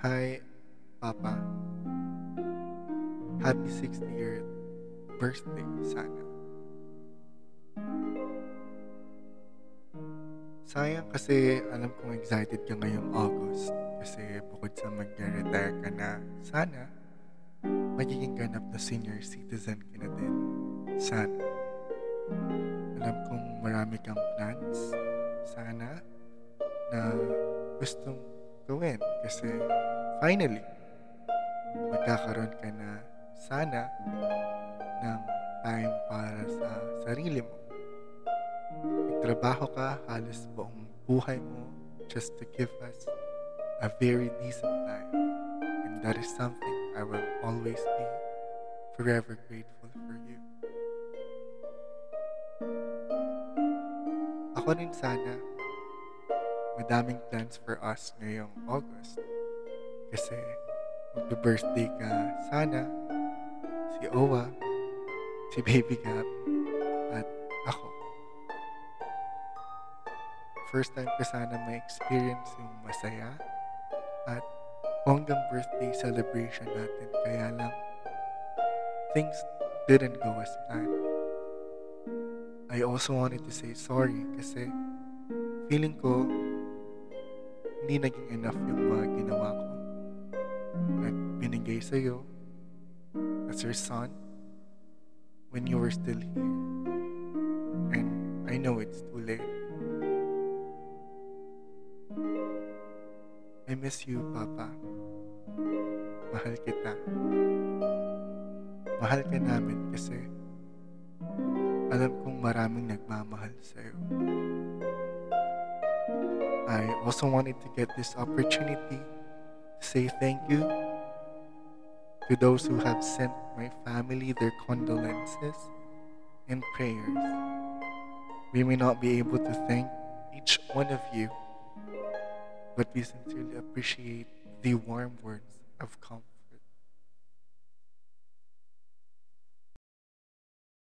Hi, Papa. Happy 60th birthday sana. Sayang kasi alam kong excited ka ngayong August kasi bukod sa mag-retire ka na, sana magiging ganap na senior citizen ka na din. Sana. Alam kong marami kang plans. Sana na gustong gawin kasi finally magkakaroon ka na sana ng time para sa sarili mo. Nagtrabaho ka halos buong buhay mo just to give us a very decent life. And that is something I will always be forever grateful for you. Ako rin sana, madaming plans for us ngayong August. Kasi magbe-birthday ka sana, si Owa, si Baby Gap, at ako. First time ko sana may experience yung masaya at hanggang birthday celebration natin. Kaya lang, things didn't go as planned. I also wanted to say sorry kasi feeling ko hindi naging enough yung mga ginawa ko at binigay sa'yo as your son when you were still here. And I know it's too late. I miss you, Papa. Mahal kita. Mahal ka namin kasi alam kong maraming nagmamahal sa'yo. I also wanted to get this opportunity to say thank you to those who have sent my family their condolences and prayers. We may not be able to thank each one of you, but we sincerely appreciate the warm words of comfort.